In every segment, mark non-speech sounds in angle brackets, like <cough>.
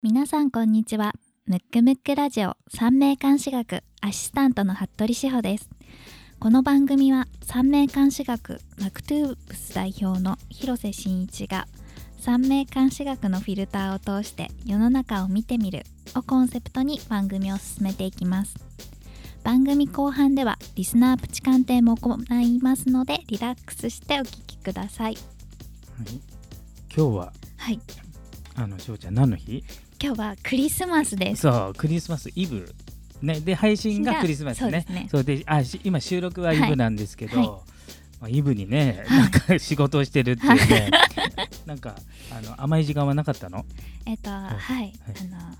皆さんこんにちは。ムックムックラジオ三名監視学アシスタントの服部志保です。この番組は三名監視学マクトゥーブス代表の広瀬真一が三名監視学のフィルターを通して世の中を見てみるをコンセプトに番組を進めていきます。番組後半ではリスナープチ鑑定も行いますのでリラックスしてお聞きください。はい、今日ははい。あのしょうちゃん何の日？今日はクリスマスです。そうクリスマスイブ。ねで配信がクリスマスね。そうですね。あし今収録はイブなんですけど、はい。まあ、イブにねなんか仕事をしてるっていうね。<laughs> なんかあの甘い時間はなかったの？えっとはい、はい。あの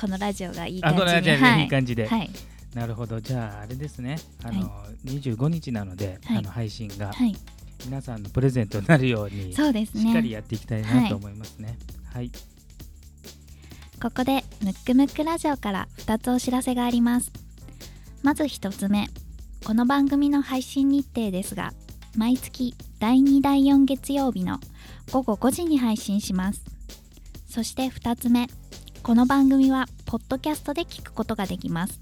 このラジオがいいあ感じにこれはじゃあ、はい。いい感じで、はい。なるほど。じゃああれですね。あの、25日なので、はい。あの配信がはい。皆さんのプレゼントになるようにそうですしっかりねやっていきたいなと思いますね。はいここでムックムックラジオから2つお知らせがあります。まず1つ目この番組の配信日程ですが毎月第2第4月曜日の午後5時に配信します。そして2つ目この番組はポッドキャストで聞くことができます。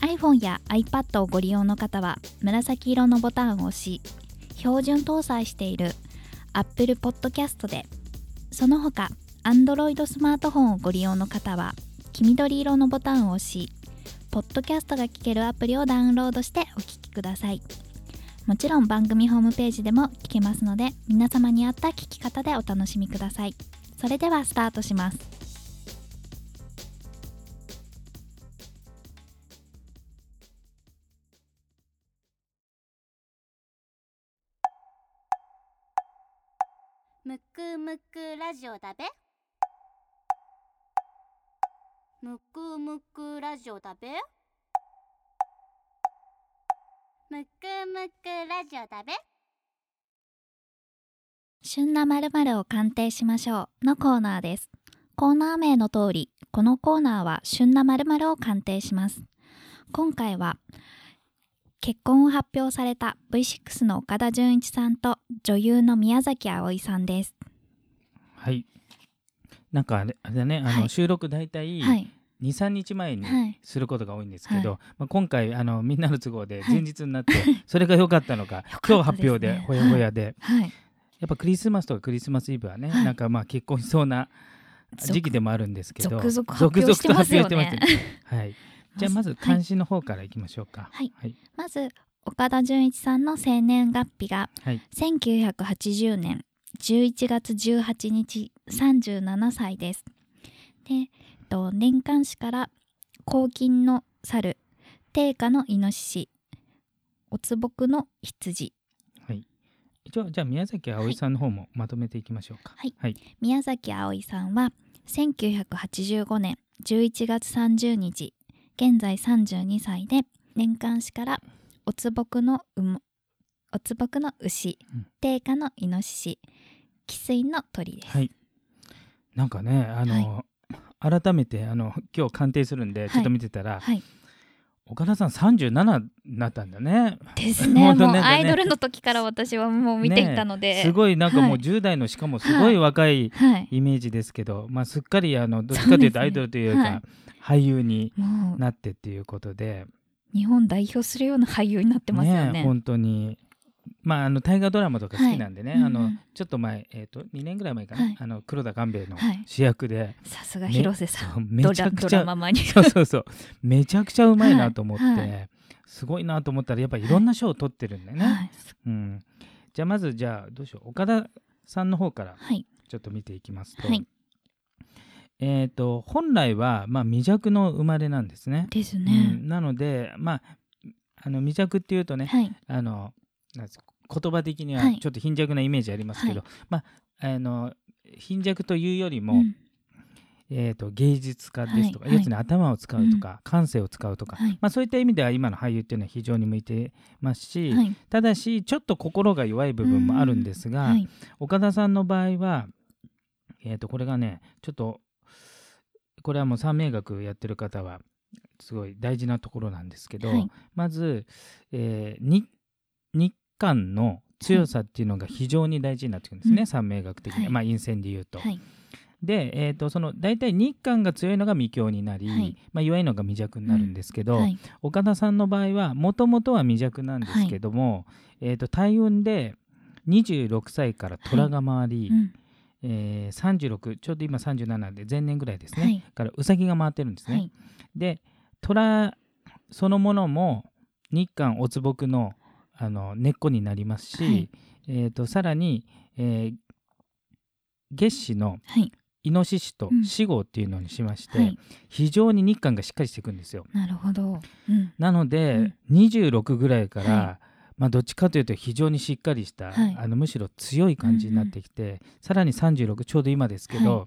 iPhone や iPad をご利用の方は紫色のボタンを押し標準搭載している Apple Podcast でその他 Android スマートフォンをご利用の方は黄緑色のボタンを押しポッドキャストが聞けるアプリをダウンロードしてお聞きください。もちろん番組ホームページでも聞けますので皆様に合った聞き方でお楽しみください。それではスタートします。むくむくラジオだべ。むくむくラジオだべ？むくむくラジオだべ？旬な〇〇を鑑定しましょうのコーナーです。コーナー名の通りこのコーナーは旬な〇〇を鑑定します。今回は結婚を発表された V6 の岡田准一さんと女優の宮崎あおいさんです。はい。なんかあれあれだね。あの、はい。収録大体はい23日前にはい。することが多いんですけど、はまあ、今回あのみんなの都合ではい。前日になって、それが良かったのか <laughs> ね。今日発表でほやほやで、はい。やっぱクリスマスとかクリスマスイブはね、はい。なんかまあ結婚しそうな時期でもあるんですけど続々発表してますよね。続々と発表してますね。<laughs> はい、じゃあまずはい。監視の方からいきましょうか。はい。はい。まず岡田准一さんの生年月日がはい。1980年11月18日37歳です。で、と年間誌から黄金の猿、定価のイノシシ、おつぼくの羊、はい。一応じゃあ宮崎あおいさんの方もまとめていきましょうか。はい。はい。宮崎あおいさんは1985年11月30日、現在32歳で年間誌からおつぼくの馬おつぼくの牛うん、定価のイノシシ、汽水の鳥です。はい。なんかねあの、改めてあの <laughs> 今日鑑定するんでちょっと見てたら、はい、岡田さん37になったんだね。ですね。<laughs> 本当もうアイドルの時から私はもう見ていたので、すごいなんかもうはい。10代のしかもすごい若いはい、イメージですけど、まあ、すっかりあのどっちかというとアイドルというはい。か俳優になってっていうことで、日本代表するような俳優になってますよね。ね本当にまああの大河ドラマとか好きなんでね、あのはいうんうん。ちょっと前、えー、と2年ぐらい前かな、はい。あの黒田官兵衛のはい。主役で、さすがね広瀬さん、めちゃくちゃ。<laughs> そうそうそう。めちゃくちゃうまいなと思って、すごいなと思ったらやっぱいろんな賞を取ってるんだよね。はい、うん、じゃあまずじゃあどうしよう。岡田さんの方からはい、ちょっと見ていきますと,、はい。えー、と本来は、まあ、未弱の生まれなんですね。うですね。ん、なので、まあ、あの未弱っていうとね、はい、あのなんです言葉的にははい。ちょっと貧弱なイメージありますけど、はまあ、あの貧弱というよりも、うん。えー、と芸術家ですとか、はい。要するに頭を使うとか、感性を使うとか、はい。まあ、そういった意味では今の俳優っていうのは非常に向いてますし、はい、ただしちょっと心が弱い部分もあるんですが、はい、岡田さんの場合は、えー、とこれがねちょっとこれはもう三名学やってる方はすごい大事なところなんですけど、はい。まず、えー日日韓の強さっていうのが非常に大事になってくるんですね、うん。三名学的に、はい。まあ陰線で言うと。はい、で、えー、とその大体日韓が強いのが未強になり、はい。まあ、弱いのが未弱になるんですけど、はい。岡田さんの場合はもともとは未弱なんですけども、えー、と大運で26歳から虎が回り、うん。えー36ちょうど今37で前年ぐらいですね、はい。からうさぎが回ってるんですね。はい。で虎そのものも日韓没木のあの根っこになりますし、はい。えー、とさらに、えー月子のはい。イノシシとうん。死後っていうのにしまして、はい。非常に日韓がしっかりしていくんですよ。なるほど、うん。なので、26ぐらいから、はまあ、どっちかというと非常にしっかりした、はい。あのむしろ強い感じになってきて、さらに36ちょうど今ですけど、は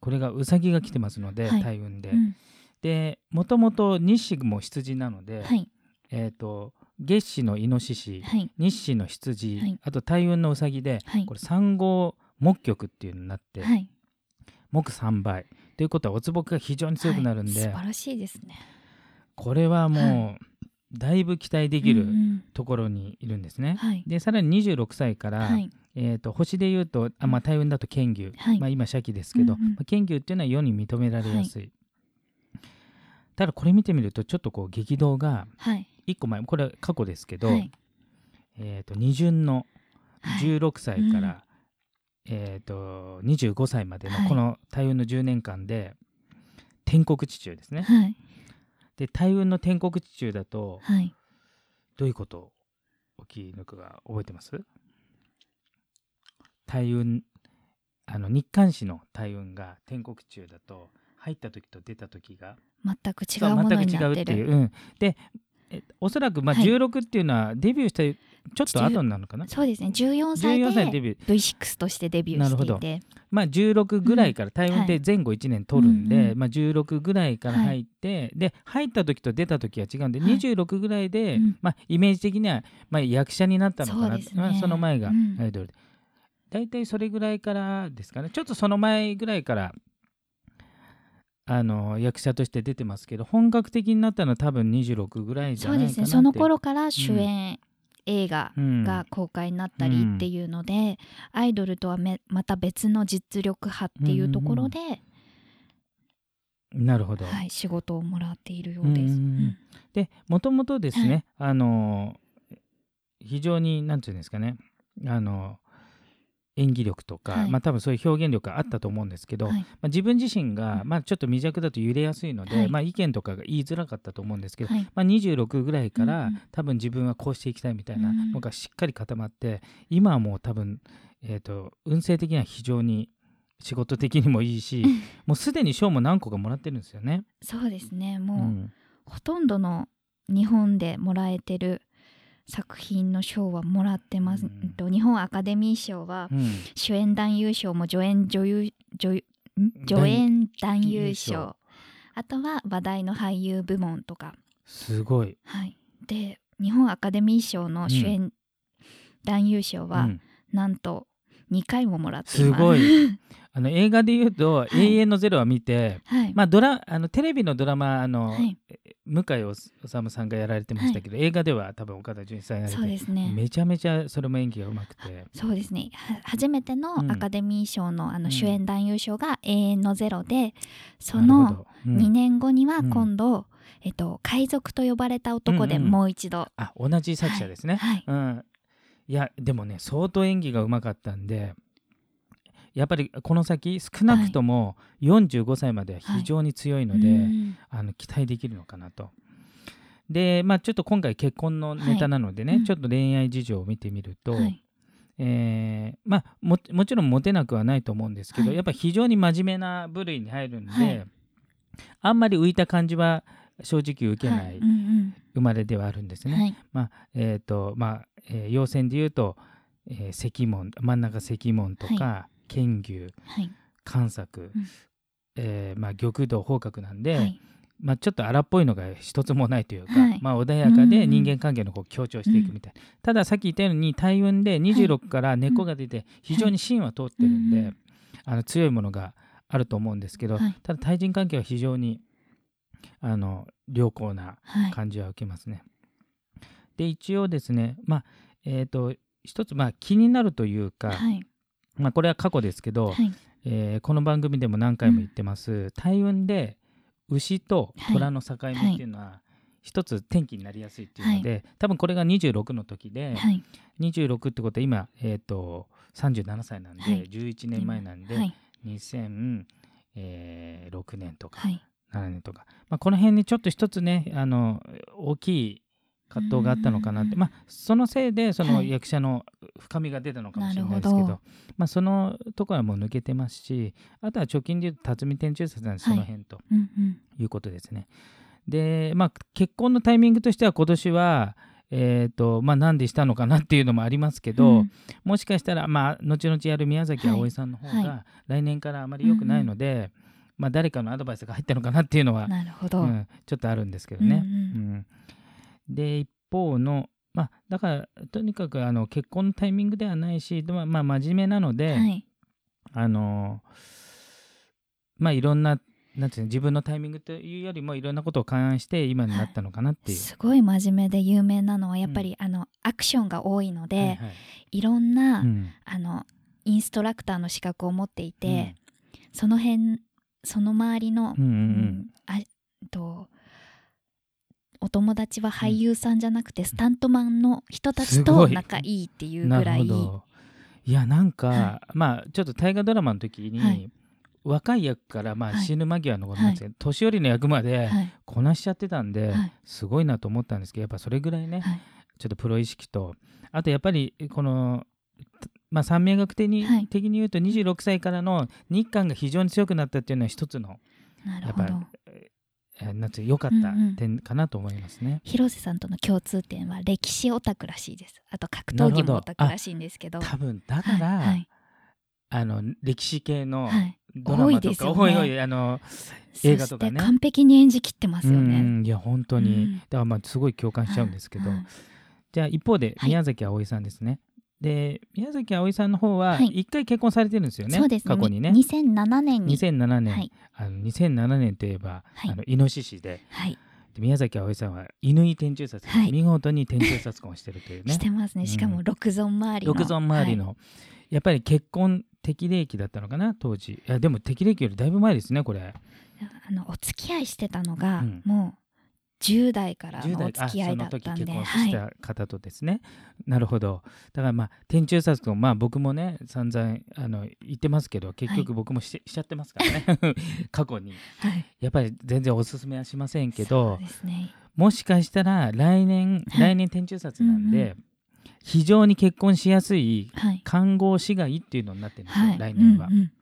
これがうさぎが来てますので、はい。大運で。うん。でもともと日子も羊なので、はい。えー、と月子のイノシシ、はい。日子の羊、はい。あと大運のうさぎで、はい。これ3号木曲っていうのになって、はい。木3倍。ということはおつぼくが非常に強くなるんで、はい素晴らしいですね。これはもう、だいぶ期待できるうんうん。ところにいるんですね。はい。でさらに26歳から、はい。えー、と星で言うとあ、まあ、大運だと剣牛、はい。まあ、今社記ですけど、うんうん。まあ、剣牛っていうのは世に認められやすい、ただこれ見てみるとちょっとこう激動がはい1個前これは過去ですけど、はい。えー、と二巡のはい。16歳から、うん。えー、と25歳までのはい。この大運の10年間で天国地中ですね。はい。で大運の天国地中だとはい。どういうことをお聞きのかが覚えてます？大運あの日韓史の大運が天国中だと入った時と出た時が。全く違うものになって全く違うっていう、るうん、でえおそらくまあはい。16っていうのはデビューしたちょっと後になるのかな、そうですね。14歳14歳ででデビュー。V6 としてデビューしていて。まあ16ぐらいから大運って前後1年取るんで、うんうんまあ、16ぐらいから入って、で入った時と出た時は違うんで、はい。26ぐらいで、うん。まあ、イメージ的には、まあ、役者になったのかな？そね。まあその前がうん。アイドルで、大体それぐらいからですかね。ちょっとその前ぐらいからあの役者として出てますけど本格的になったのは多分26ぐらいじゃそうないかなって。ですね。その頃から主演映画うん。が公開になったりっていうので、アイドルとはめまた別の実力派っていうところで、なるほど、はい、仕事をもらっているようです。うんうんでもともとですね、あの非常になんていうんですかね。あの演技力とか、はい。まあ多分そういう表現力があったと思うんですけど、はい。まあ、自分自身が、うん。まあ、ちょっと未弱だと揺れやすいので、はい。まあ、意見とかが言いづらかったと思うんですけど、はい。まあ、26ぐらいから、うんうん。多分自分はこうしていきたいみたいなのがしっかり固まって、今はもう多分、えー、と運勢的には非常に仕事的にもいいし、もうすでに賞も何個かもらってるんですよね。そうですね。うもう、ん。ほとんどの日本でもらえてる作品の賞はもらってます、うん。と日本アカデミー賞はうん。主演男優賞も助演女優女優ん？助演男優優賞。賞あとは話題の俳優部門とか。すごい。はい。で日本アカデミー賞の主演男優賞は、うん。なんと2回ももらっています。すごい <laughs> あの映画で言うと「い。永遠のゼロ」は見て、はい、まあ、ドラあのテレビのドラマあの、はい。向井理さんがやられてましたけど、映画では多分岡田准一さんやられてそうですね。めちゃめちゃそれも演技がうまくて。そうですね。は初めてのうん。アカデミー賞の,、あうん。の主演男優賞が「永遠のゼロでそなるほのど。うん。2年後にはうん。今度、えっと、海賊と呼ばれた男でうんうん。もう一度、あ同じ作者ですね、はい。うん、いやでもね相当演技がうまかったんでやっぱりこの先少なくとも45歳までは非常に強いので、うん。あの期待できるのかなと。でまあちょっと今回結婚のネタなのでね、はいうん。ちょっと恋愛事情を見てみると、はい。えーまあももちろんモテなくはないと思うんですけど、はい。やっぱ非常に真面目な部類に入るんで、はい。あんまり浮いた感じは正直受けなはい。生まれではあるんですね。うんはい。まあえっ、とまあ、えー、陽線で言うと、えー、石門真ん中石門とか、剣牛はい。関作、うん。えーまあ、玉道方角なんで、はい。まあ、ちょっと荒っぽいのが一つもないというか、はい。まあ、穏やかでうんうん人間関係のこう強調していくみたいな、たださっき言ったように大運で26から根っこが出て非常に芯は通ってるんで、うんうんあの強いものがあると思うんですけど、はい。ただ対人関係は非常にあの良好なはい。感じは受けますね。で一応ですねまあえっ、と一つまあ気になるというか、はいまあ、これは過去ですけど、はい。えーこの番組でも何回も言ってます、大運で牛と虎の境目っていうのは一つ天気になりやすいっていうので、多分これが26の時で、はい。26ってことは今、えー、と37歳なんで、はい。11年前なんで、はい。2006年とかはい。7年とか、まあ、この辺にちょっと一つねあの大きい葛藤があったのかなって、うん。まあ、そのせいでそはい。の役者の深みが出たのかもしれないですけど,、なるほど。まあ、そのところはもう抜けてますしあとは貯金でいうと辰巳天中殺なんでその辺と。うんうん。いうことですね。で、まあ、結婚のタイミングとしては今年はえーとまあ、なんでしたのかなっていうのもありますけど、うん。もしかしたら、まあ、後々やる宮崎あおいさんの方はい。が来年からあまり良くないので、まあ、誰かのアドバイスが入ったのかなっていうのは、なるほど、うん、ちょっとあるんですけどね。うん。うんで一方の、まあ、だからとにかくあの結婚のタイミングではないし、でもまあ、真面目なので、はい。あのまあいろんななんていうの自分のタイミングというよりもいろんなことを勘案して今になったのかなっていう。すごい真面目で有名なのはやっぱり、あのアクションが多いので、いはいはい。ろんな、うん。あのインストラクターの資格を持っていて、その辺その周りの、うんうんうん。うんあとお友達は俳優さんじゃなくて、スタントマンの人たちと仲いいっていうなぐらい。いやなんか、はまあちょっと大河ドラマの時に、はい。若い役からまあはい。死ぬ間際のことなんですけど、年寄りの役まではい。こなしちゃってたんで、はい。すごいなと思ったんですけどやっぱそれぐらいね、はい。ちょっとプロ意識とあとやっぱりこの、まあ、三名学的に,、はい。的に言うと26歳からの日韓が非常に強くなったっていうのは一つのやっぱえーなんて良かったうんうん。点かなと思いますね。広瀬さんとの共通点は歴史オタクらしいです。あと格闘技もオタクらしいんですけど。多分だから、はいはい。あの歴史系のはい。ドラマとか、多いですよね。多い多いあの映画とかね。そして完璧に演じきってますようね。んいや本当に、うん。だからまあすごい共感しちゃうんですけど、はい。じゃあ一方ではい。宮崎あおいさんですね。で宮崎あおいさんの方ははい。一回結婚されてるんですよね、そうですね。過去にね。2007年に。2007年、はい。あの2007年といえば、はい。あのイノシシで。はい。で宮崎あおいさんは犬井天中殺、はい。見事に天中殺婚をしてるというね。<laughs> してますね。しかもうん六尊周りの。六尊周りの、やっぱり結婚適齢期だったのかな当時。いやでも適齢期よりだいぶ前ですねこれ。はいあのお付き合いしてたのが、うん。もう10代から10のお代付き合いだったんで、あその時結婚はい。した方とですね、なるほどだからまあ天中殺婚まあ僕もね散々あの言ってますけど結局僕もし,、しちゃってますからね <laughs> 過去にはい。やっぱり全然おすすめはしませんけそどうですね。もしかしたら来年、はい来年天中殺なんで、うんう非常に結婚しやすいはい。看護師がいいっていうのになってるんですよ、はい。来年は、うんうん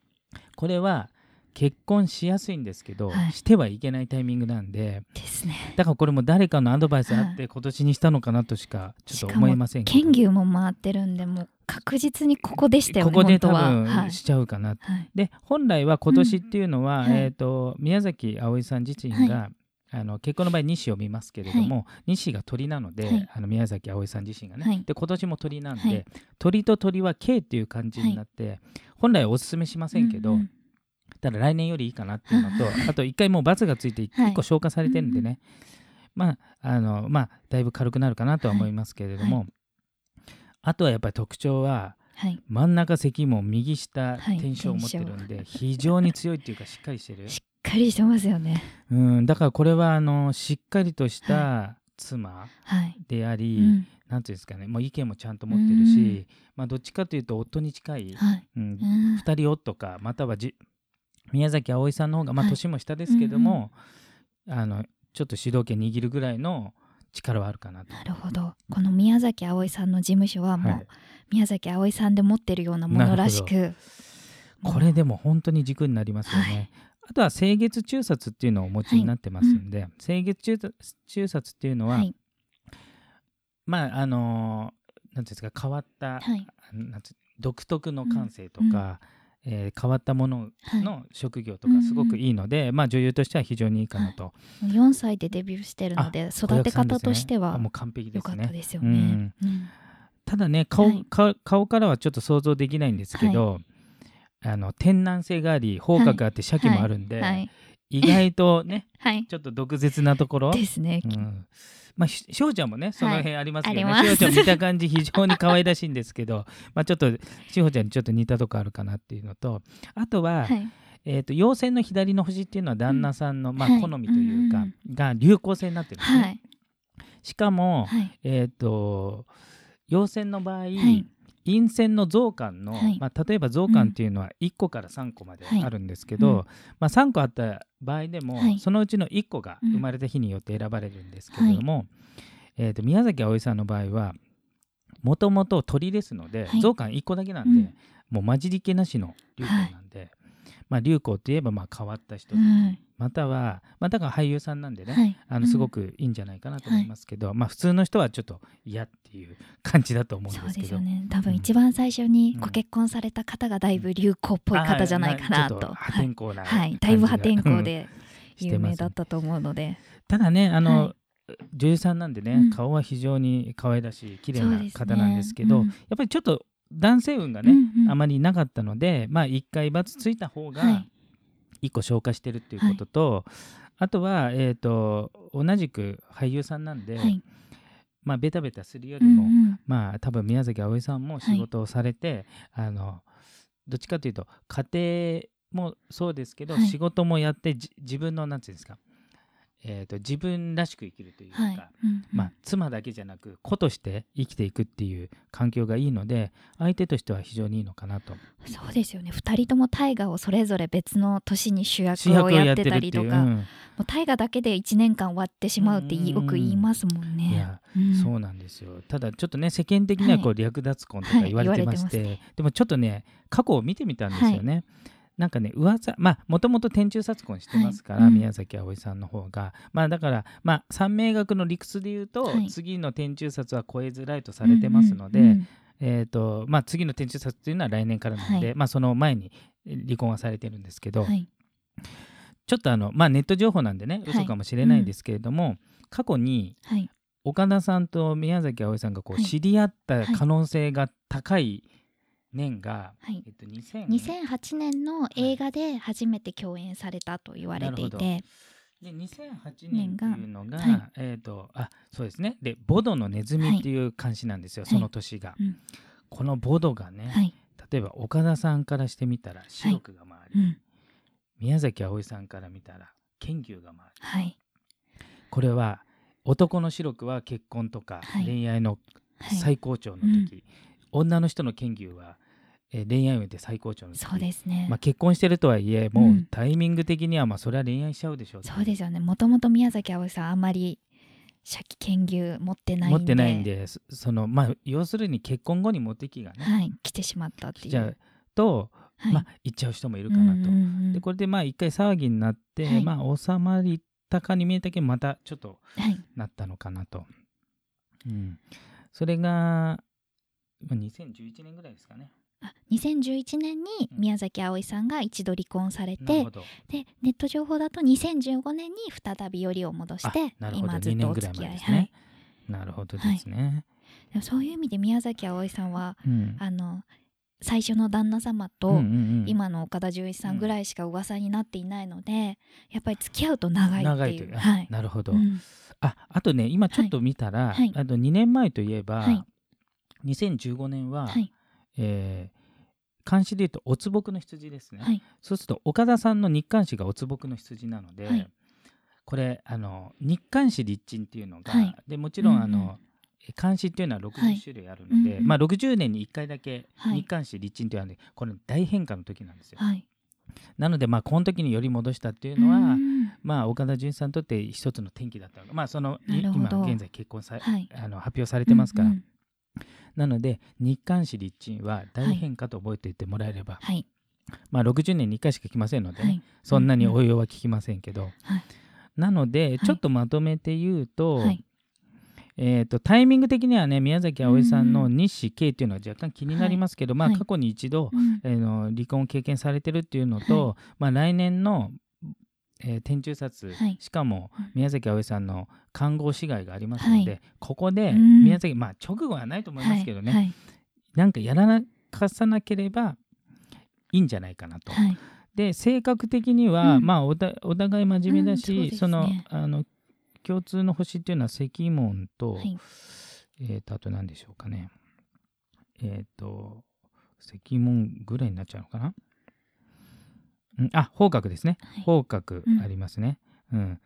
これは結婚しやすいんですけど、はい。してはいけないタイミングなんでですね。だからこれも誰かのアドバイスあっはて今年にしたのかなとしかちょっと思えませんけど。剣牛も回ってるんで、もう確実にここでしたよね。ここで多。分しちゃうかな、はい。で本来は今年っていうのは、うん。はい。えー、と宮崎あおいさん自身が、あの結婚の場合西を見ますけれども、西が鳥なので、はい。あの宮崎あおいさん自身がね、はい。で今年も鳥なんで、はい。鳥と鳥は K っていう感じになって、本来はおすすめしませんけど、うんうんただ来年よりいいかなっていうのと <laughs> あと一回もう罰がついてはい。1個消化されてるんでね、まああのまあだいぶ軽くなるかなとは思いますけれども、はあとはやっぱり特徴ははい。真ん中石門右下はい。天正を持ってるんで、非常に強いっていうかしっかりしてる、しっかりしてますよね。うん、だからこれはあのしっかりとした妻はい。であり、うん。なんていうんですかね。もう意見もちゃんと持ってるし、まあ、どっちかというと夫に近い、はい。うん。うん。二人夫かまたはじ宮崎あおいさんの方が、まあ、はい年も下ですけども、あのちょっと主導権握るぐらいの力はあるかなと。なるほど。この宮崎あおいさんの事務所はもう、はい宮崎あおいさんで持ってるようなものらしく。これでも本当に軸になりますよね。はいあとは清月中殺っていうのをお持ちになってますんで、清月中殺中殺っていうのは、はい。まああのーなんていうんですか変わった、はい。なんて独特の感性とか、うんうんえー変わったものはい。の職業とかすごくいいので、まあ女優としては非常にいいかなと。4歳でデビューしてるので、育て方としてはあもう完璧ですね。ったですよね。うんうんただね顔,、はい顔顔からはちょっと想像できないんですけど、あの天南性があり方角があって鮭もあるんで、はい。意外とね <laughs> はい。ちょっと毒舌なところ？ですね。うん。まあ、ししょうちゃんもねその辺ありますけどね、あります。しおちゃん見た感じ非常に可愛らしいんですけど <laughs> まあちょっとしほちゃんにちょっと似たとこあるかなっていうのとあとは、はい。えー、と陽線の左の星っていうのは旦那さんの、まあ、はい。好みというか、うんが流行線になってるんですね、はい。しかも、はい。えっ、と陽線の場合、はい陰線の増刊の、はい。まあ、例えば増刊っていうのは1個から3個まではい。あるんですけど、うん。まあ、3個あった場合でも、はい。そのうちの1個がうん生まれた日によって選ばれるんですけれども、えー、と宮崎あおいさんの場合はもともと鳥ですので、はい。増刊1個だけなんで、うん。もう混じり気なしの流行なんで、まあ、流行といえばまあ変わった人、はいまたは、まあ、だから俳優さんなんでね、はい。あのすごくいいんじゃないかなと思いますけど、まあ普通の人はちょっと嫌っていう感じだと思うんそうですけど。ですよね。多うん。分一番最初にうんご結婚された方がだいぶ流行っぽい方じゃないかなと。破天荒なはい、はいだいぶ破天荒うん。で有名だったと思うので。ただねあの、はい。女優さんなんでね、うん。顔は非常に可愛らしい綺麗な方なんですけどうんやっぱりちょっと男性運がね、うんうん。あまりなかったのでまあ一回バツついた方がはい一個消化してるっていうことと、あとは、えー、と同じく俳優さんなんで、はい。まあベタベタするようりも、んうん。まあ多分宮崎あおいさんも仕事をされて、あのどっちかというと家庭もそうですけど、はい。仕事もやってじ自分のなんていうんですか、えー、と自分らしく生きるというか、はい。うんうん。まあ、妻だけじゃなく子として生きていくっていう環境がいいので相手としては非常にいいのかなと。そうですよね。2人とも大河をそれぞれ別の年に主役ををやってたりとかうん。もう大河だけで1年間終わってしまうってよく言いますもんね。いやうん。そうなんですよ。ただちょっとね世間的にはこう略奪婚とかはい言われてまして、言われてでもちょっとね過去を見てみたんですよね、なんかね噂まあもともと天中殺婚してますから、はい。うん。宮崎あおいさんの方が。まあだからまあ三名学の理屈で言うと、はい。次の天中殺は超えづらいとされてますので、うんうんえーとまあ、次の天中殺というのは来年からなので、はい。まあ、その前に離婚はされてるんですけど、はい。ちょっとあの、まあ、ネット情報なんでねはい。嘘かもしれないですけれども、過去にはい。岡田さんと宮崎あおいさんがこうはい。知り合った可能性が高い年が、はい。えっと、2000 2008年の映画で初めて共演されたと言われていなるて、で2008年っていうのが、はい。えっ、とあそうですね。でボドのネズミっていう監視なんですよ、い。その年が、うん。このボドがね、はい。例えば岡田さんからしてみたら白くが回り、うん。宮崎あおいさんから見たら剣牛が回る。はい。これは男の白くは結婚とかはい。恋愛のはい。最高潮の時、女の人の剣牛は、えー恋愛運で最高潮の時。そうですね、まあ、結婚してるとはいえもううんタイミング的にはまあそれは恋愛しちゃうでしょうっていそうですよね。もともと宮崎あおいさんあんまり借金牛持ってないんで。持ってないんでそそのまあ要するに結婚後にモテ期がね、はい来てしまったっていう。ゃうと、はい。まあ行っちゃう人もいるかなと。うんうんうんでこれでまあ一回騒ぎになって、はい。まあ収まったかに見えたけどまたちょっとはい。なったのかなと。うん、それが、まあ、2011年ぐらいですかね。あ2011年に宮崎あおいさんが一度離婚されてなるほど。でネット情報だと2015年に再びよりを戻して今ずっとお付き合い2年ぐらい前ですね。はい。なるほどですね。でもそういう意味で宮崎あおいさんはうん。あの最初の旦那様と、うんうんうん。今の岡田准一さんぐらいしか噂になっていないので、やっぱり付き合うと長いっていう。長いという、あはい。なるほど、うん。ああとね今ちょっと見たら、はい。あと2年前といえば、はい。2015年は、はいえー監視でいうとおつぼくの羊ですね、はい。そうすると岡田さんの日刊誌がおつぼくの羊なので、はい。これあの日刊誌立鎮っていうのが、はい。でもちろん、うんうん。あの監視っていうのははい。60種類あるので、うんうん。まあ、60年に1回だけはい。日刊誌立鎮っていうのは、ね、これ大変化の時なんですよ。はい。なので、まあ、この時により戻したっていうのは、うんまあ、岡田准一さんにとって一つの転機だったのまあその今現在結婚さ、はい。あの発表されてますから、うんうんなので日刊誌立鎮は大変化と覚えていってもらえれば、はい。まあ60年に1回しか来ませんのでね、はい。そんなに応用は聞きませんけど、はい。なのでちょっとまとめて言うと,、はい。えー、とタイミング的にはね宮崎あおいさんの日誌系っていうのは若干気になりますけど、まあはい。過去に一度、うん。えーの離婚を経験されてるっていうのと、まあ、来年の、えー天中殺、はい。しかもうん宮崎あおいさんの看護師害がありますので、はい。ここでうん。宮崎、まあ直後はないと思いますけどね、はい。なんかやらなかさなければいいんじゃないかなと。はい。で性格的には、うん。まあお互い真面目だし、うんそね。そのあの共通の星っていうのは石門と、はい。えー、とあと何でしょうかね。えっ、と石門ぐらいになっちゃうのかな、うん、あ方角ですね。はい。方角うんありますね。うん、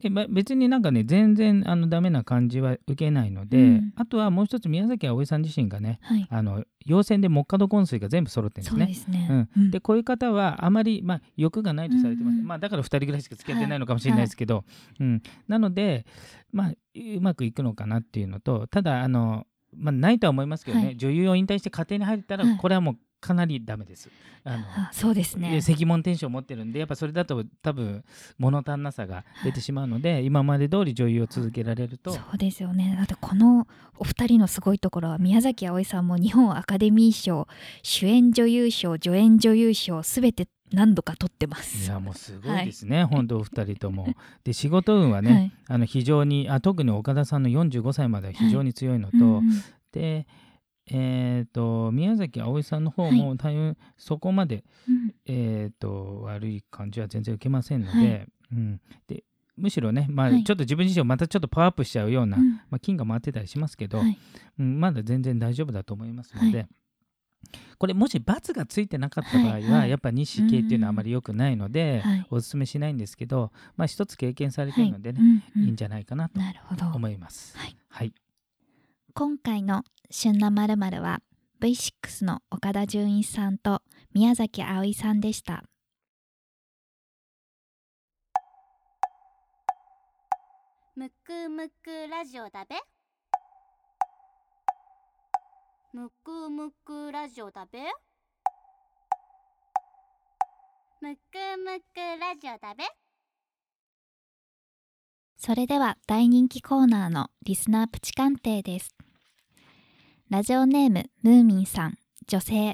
でま別になんかね全然あのダメな感じは受けないので、うん。あとはもう一つ宮崎あおいさん自身がねはい。あの陽線で木角昏水が全部揃ってるんですね。でうん。うん。でこういう方はあまり、まあ、欲がないとされてます、うんうんまあ、だから2人ぐらいしか付き合ってないのかもしれないですけど、うん、なので、まあ、うまくいくのかなっていうのとただあの、まあ、ないとは思いますけどね、はい。女優を引退して家庭に入ったらはい。これはもうかなりダメです。あのあそうですね。石門天使を持ってるんでやっぱそれだと多分物足んなさが出てしまうので、今まで通り女優を続けられるとそうですよね。だってこのお二人のすごいところは宮崎あおいさんも日本アカデミー賞主演女優賞助演女優賞すべて何度か取ってまいすやもうすごいですね、本当お二人とも。で仕事運はね、はい。あの非常にあ特に岡田さんの45歳までは非常に強いのと、うんうん。で、えー、と宮崎あおいさんの方も大変そこまで、うん。えー、と悪い感じは全然受けませんので,、はい。うん、でむしろね、まあはい。ちょっと自分自身をまたちょっとパワーアップしちゃうような、うん。まあ、金が回ってたりしますけど、はい。うん、まだ全然大丈夫だと思いますので。はこれもし×がついてなかった場合は、はい。はい。やっぱ西系っていうのはあまり良くないので、はい。おすすめしないんですけど、まあ、一つ経験されてるのでね、はい。いいんじゃないかなと思います。はい。はい今回の「旬なまるは V6 の岡田准一さんと宮崎あおいさんでした。むくむくラジオだべ。むくむくラジオだべ。むくむくラジオだべ。それでは大人気コーナーのリスナープチ鑑定ですラジオネームムーミンさん女性。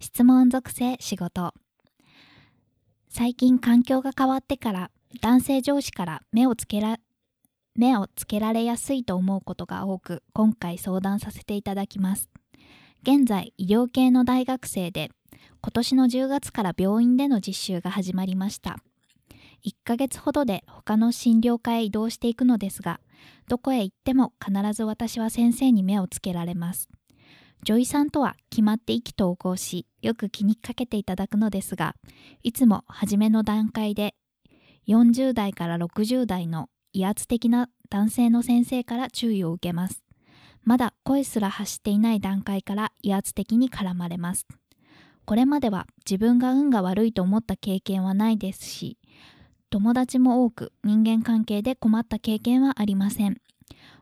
質問属性仕事。最近環境が変わってから男性上司から目をつけら目をつけられやすいと思うことが多く今回相談させていただきます。現在医療系の大学生で今年の10月から病院での実習が始まりました。1ヶ月ほどで他の診療科へ移動していくのですがどこへ行っても必ず私は先生に目をつけられます。女医さんとは決まって意気投合しよく気にかけていただくのですがいつも初めの段階で40代から60代の威圧的な男性の先生から注意を受けます。まだ声すら発していない段階から威圧的に絡まれます。これまでは自分が運が悪いと思った経験はないですし友達も多く人間関係で困った経験はありません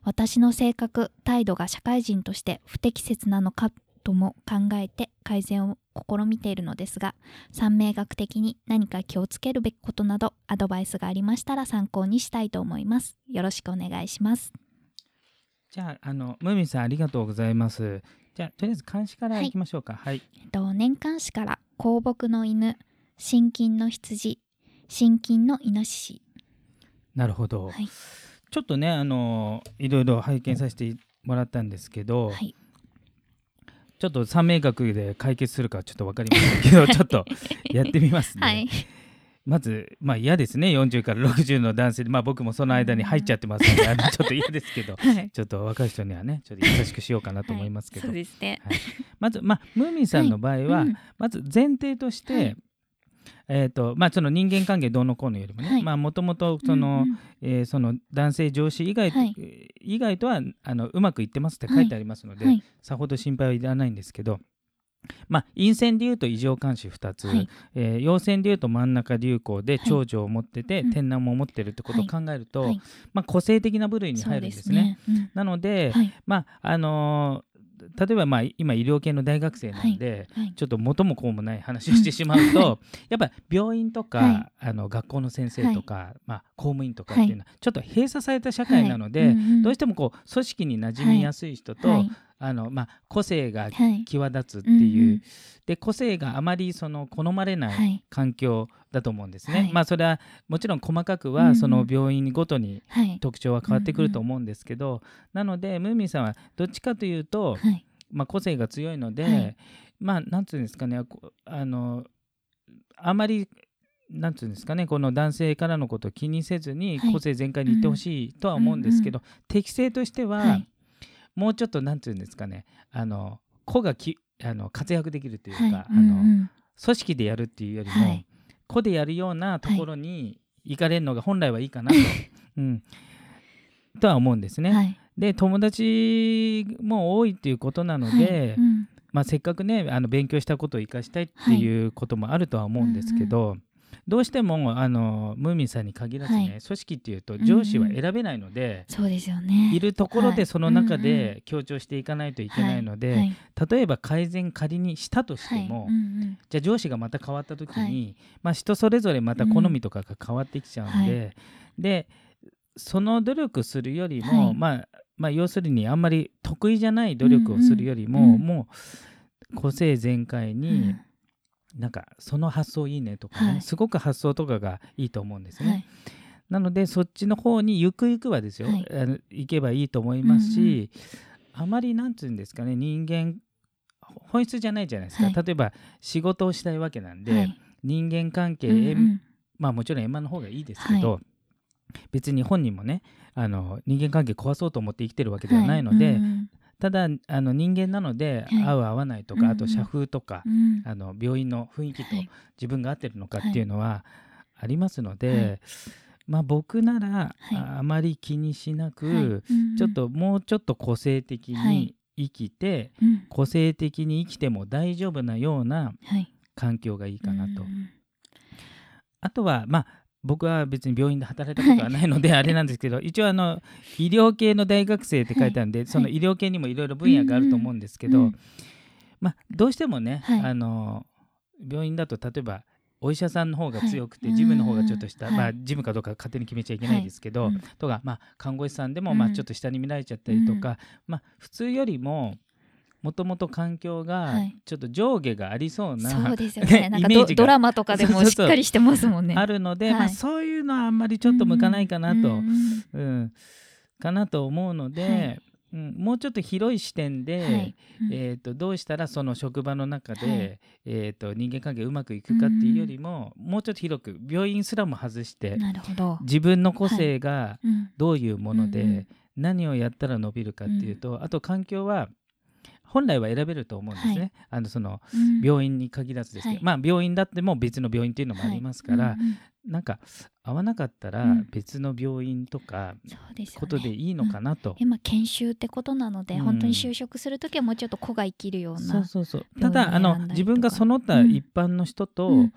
私の性格態度が社会人として不適切なのかとも考えて改善を試みているのですが三名学的に何か気をつけるべきことなどアドバイスがありましたら参考にしたいと思いますよろしくお願いしますじゃああのムーミンさんありがとうございます。じゃあとりあえず監視からいきましょうか。はい。えっと年間誌から香木の犬心筋の羊心筋のイノシシ。なるほど。はい。ちょっとねあのいろいろ拝見させてもらったんですけど、はい。ちょっと三名学で解決するかはちょっとわかりませんけど <laughs> ちょっとやってみますね。はい。まずまあ嫌ですね。40から60の男性でまあ僕もその間に入っちゃってますので、あのちょっと嫌ですけど。<laughs> はい。ちょっと若い人にはねちょっと優しくしようかなと思いますけど、まず、まあ、ムーミンさんの場合は、うん。まず前提として、はいえーとまあ、その人間関係どうのこうのよりもね、もともと男性上司以外,、はい。以外とはあのうまくいってますって書いてありますので、はい。さほど心配はいらないんですけど、まあ、陰線でいうと異常監視2つ、はい。えー陽線でいうと真ん中流行ではい。長女を持ってて、うん天南も持ってるってことを考えると、はい。まあ、個性的な部類に入るんですすね。ね。なので、うんはい。まああのー例えば、まあ、今医療系の大学生なんで、はい。ちょっと元も子もない話をしてしまうと、<laughs> やっぱ病院とか、はい。あの学校の先生とか、まあ、公務員とかっていうのは、ちょっと閉鎖された社会なので、どうしてもこう組織に馴染みやすい人と、はいあのまあ、個性がはい。際立つっていう、うんうん。で個性があまりその好まれなはい。い環境だと思うんですね。はい。まあそれはもちろん細かくはその病院ごとにはい。特徴は変わってくると思うんですけど、なのでムーミンさんはどっちかというと、はい。まあ、個性が強いので、はい。まあなんつうんですかねこあのあまりなんていうんですかねこの男性からのことを気にせずにはい。個性全開に言ってほしいとは思うんですけど、適性としては、はいもうちょっとなんていうんですかね。あの個がきあの活躍できるというか、はい。あのうんうん。組織でやるっていうよりも、はい。個でやるようなところに行かれるのが本来はいいかなと、<laughs> うん、とは思うんですね。はい。で友達も多いっていうことなので、はい。うん。まあ、せっかくねあの勉強したことを生かしたいっていうこともあるとは思うんですけど、どうしてもあのムーミンさんに限らずね、はい。組織っていうと上司は選べないので、そうですよね。いるところはい。でその中うんで強調していかないといけないので、はい。例えば改善仮にしたとしても、はい。うんうんじゃあ上司がまた変わった時に、はい。まあ、人それぞれまた好みとかが変わってきちゃうんで、でその努力するよりも、はい。まあまあ、要するにあんまり得意じゃない努力をするよりも、うんうんもう個性全開うに、んなんかその発想いいねとかね、はい。すごく発想とかがいいと思うんですね。はい。なのでそっちの方にゆくゆくはですよ、はい。あの行けばいいと思いますし、うんあまりなんつうんですかね人間本質じゃないじゃないですか、はい。例えば仕事をしたいわけなんで、はい。人間関係、うんうん。まあもちろん円満の方がいいですけど、別に本人もねあの人間関係壊そうと思って生きてるわけではないので、はい。うんただあの人間なので、はい。合う合わないとか、うんうん。あと社風とか、うん。あの病院の雰囲気とはい。自分が合ってるのかっていうのはありますので、はい。まあ僕なら、はい。ああまり気にしなく、はい。うんうん。ちょっともうちょっと個性的はい。に生きて、うん。個性的に生きても大丈夫なようなはい。環境がいいかなと。うん。あとはまあ僕は別に病院で働いたことはないのであれなんですけど一応あの医療系の大学生って書いてあるんで、その医療系にもいろいろ分野があると思うんですけど、うんうんまあ、どうしてもね、はい。あの病院だと例えばお医者さんの方が強くて、はい。ジムの方がちょっと下、うんまあ、ジムかどうか勝手に決めちゃいけないですけど、とか、まあ、看護師さんでもうんまあちょっと下に見られちゃったりとか、まあ、普通よりももともと環境がはい。ちょっと上下がありそうな、そうですよね。なんかドドラマとかでもしっかりしてますもんね。あるので、はい。まあ、そういうのはあんまりちょっと向かないかなと、うんうんかなと思うので、はい。うん、もうちょっと広い視点で、はい。うん。えー、とどうしたらその職場の中で、はい。えー、と人間関係うまくいくかっていうよりも、もうちょっと広く病院すらも外してなるほど。自分の個性がうん。どういうもので、うんうん何をやったら伸びるかっていうと、あと環境は本来は選べると思うんですね、はい。あのそのうん。病院に限らずですけど、はい。まあ病院だっても別の病院っていうのもありますから、はい。うんうんなんか合わなかったらうん。別の病院とかことでいいのかなと。今研修ってことなので、うん。本当に就職するときはもうちょっと子が生きるようなそうそうそう。ただあの自分がその他うん。一般の人と、うん。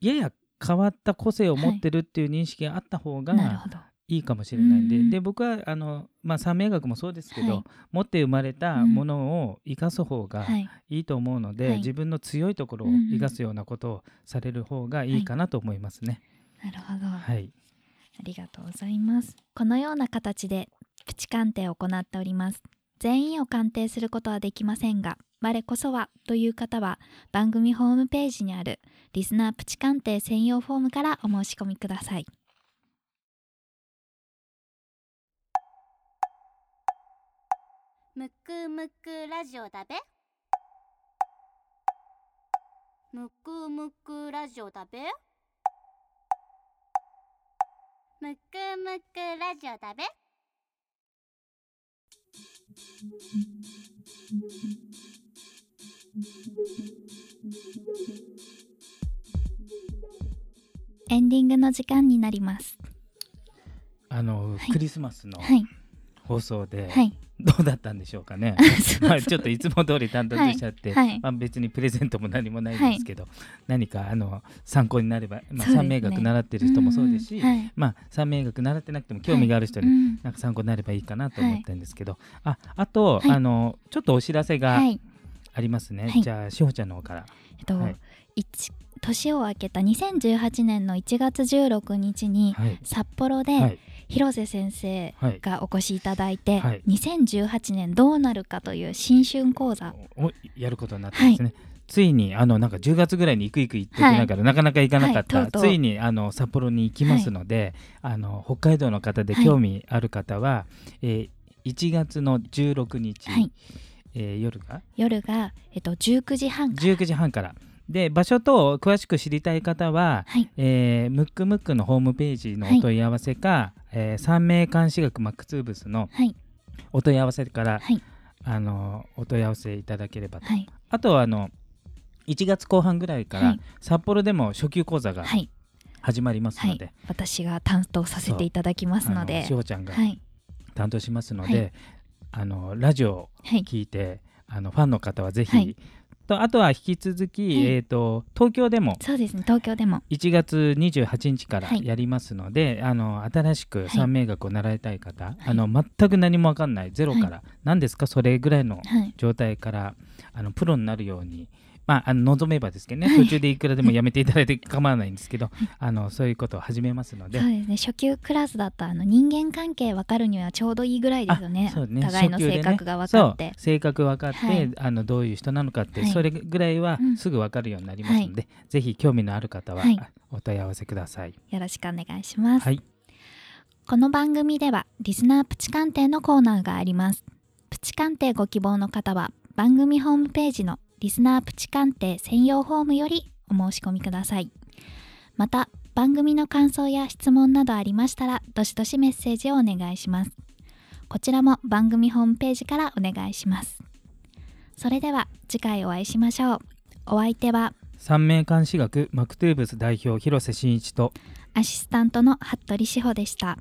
やや変わった個性を持ってるっていう認識があった方がなるほどいいかもしれないんで,、うんで僕はあの、まあ、三名学もそうですけど、はい。持って生まれたものを生かす方がはい。いいと思うので、はい。自分の強いところを生かすようなことをされる方がいいかなと思いますね。なるほど、はい、ありがとうございます。このような形でプチ鑑定を行っております。全員を鑑定することはできませんが我こそはという方は番組ホームページにあるリスナープチ鑑定専用フォームからお申し込みくださいむくむくラジオだべ。むくむくラジオだべ。むくむくラジオだべ。エンディングの時間になります。あの、はい。クリスマスのはい。放送で、はいどうだったんでしょうかね。<laughs> ちょっといつも通り淡々としちゃって、はいはい。まあ、別にプレゼントも何もないですけど、何かあの参考になれば、まあ、三名学習ってる人もそうですし、んんはいまあ、三名学習ってなくても興味がある人に、うんなんか参考になればいいかなと思ってるんですけど、ああと、はい。あのちょっとお知らせがはい。ありますね、はい。じゃあしほちゃんの方から。えっと、年を明けた2018年の1月16日にはい。札幌ではい広瀬先生はい。がお越しいただいて、はい。2018年どうなるかという新春講座。をやることになったんですね。ついにあのなんか10月ぐらいに行く行く行ってきながら、なかなか行かなかった、はい。とうとう。ついにあの札幌に行きますので、あの北海道の方で興味ある方は、えー1月の16日、はい。えー夜が？夜が、えっと、19時半から。19時半からで場所と詳しく知りたい方は、はい。えームックムックのホームページのお問い合わせか、えー三名監視学マックツーブスのはい。お問い合わせから、はい。あのお問い合わせいただければと、はい。あとはあの1月後半ぐらいから、はい。札幌でも初級講座がはい。始まりますはい。ので、私が担当させていただきますのあでのしほちゃんがはい。担当しますので、はい。あのラジオをはい。聞いてあのファンの方はぜひ、はいとあとは引き続き、はい。えー、と東京でもそうですね東京でも。1月28日からはい。やりますので、あの新しくい。三名学を習いたい方、あの全く何も分かんないゼロから、何ですかそれぐらいのはい。状態からあのプロになるように、まあ、あの望めばですけどね、はい。途中でいくらでもやめていただいて構わないんですけど、<laughs> あのそういうことを始めますので。そうですね初級クラスだとあの人間関係分かるにはちょうどいいぐらいですよね。あそうね互いの性格が分かって、そう性格分かって、はい。あのどういう人なのかって、はい。それぐらいはうん。すぐ分かるようになりますので、ぜひ興味のある方は、はい。お問い合わせください。よろしくお願いします、はい、この番組ではリスナープチ鑑定のコーナーがあります。プチ鑑定ご希望の方は番組ホームページのリスナープチ鑑定専用フォームよりお申し込みください。また番組の感想や質問などありましたらどしどしメッセージをお願いします。こちらも番組ホームページからお願いします。それでは次回お会いしましょう。お相手は三名監視学マクトゥーブス代表広瀬真一とアシスタントの服部志保でした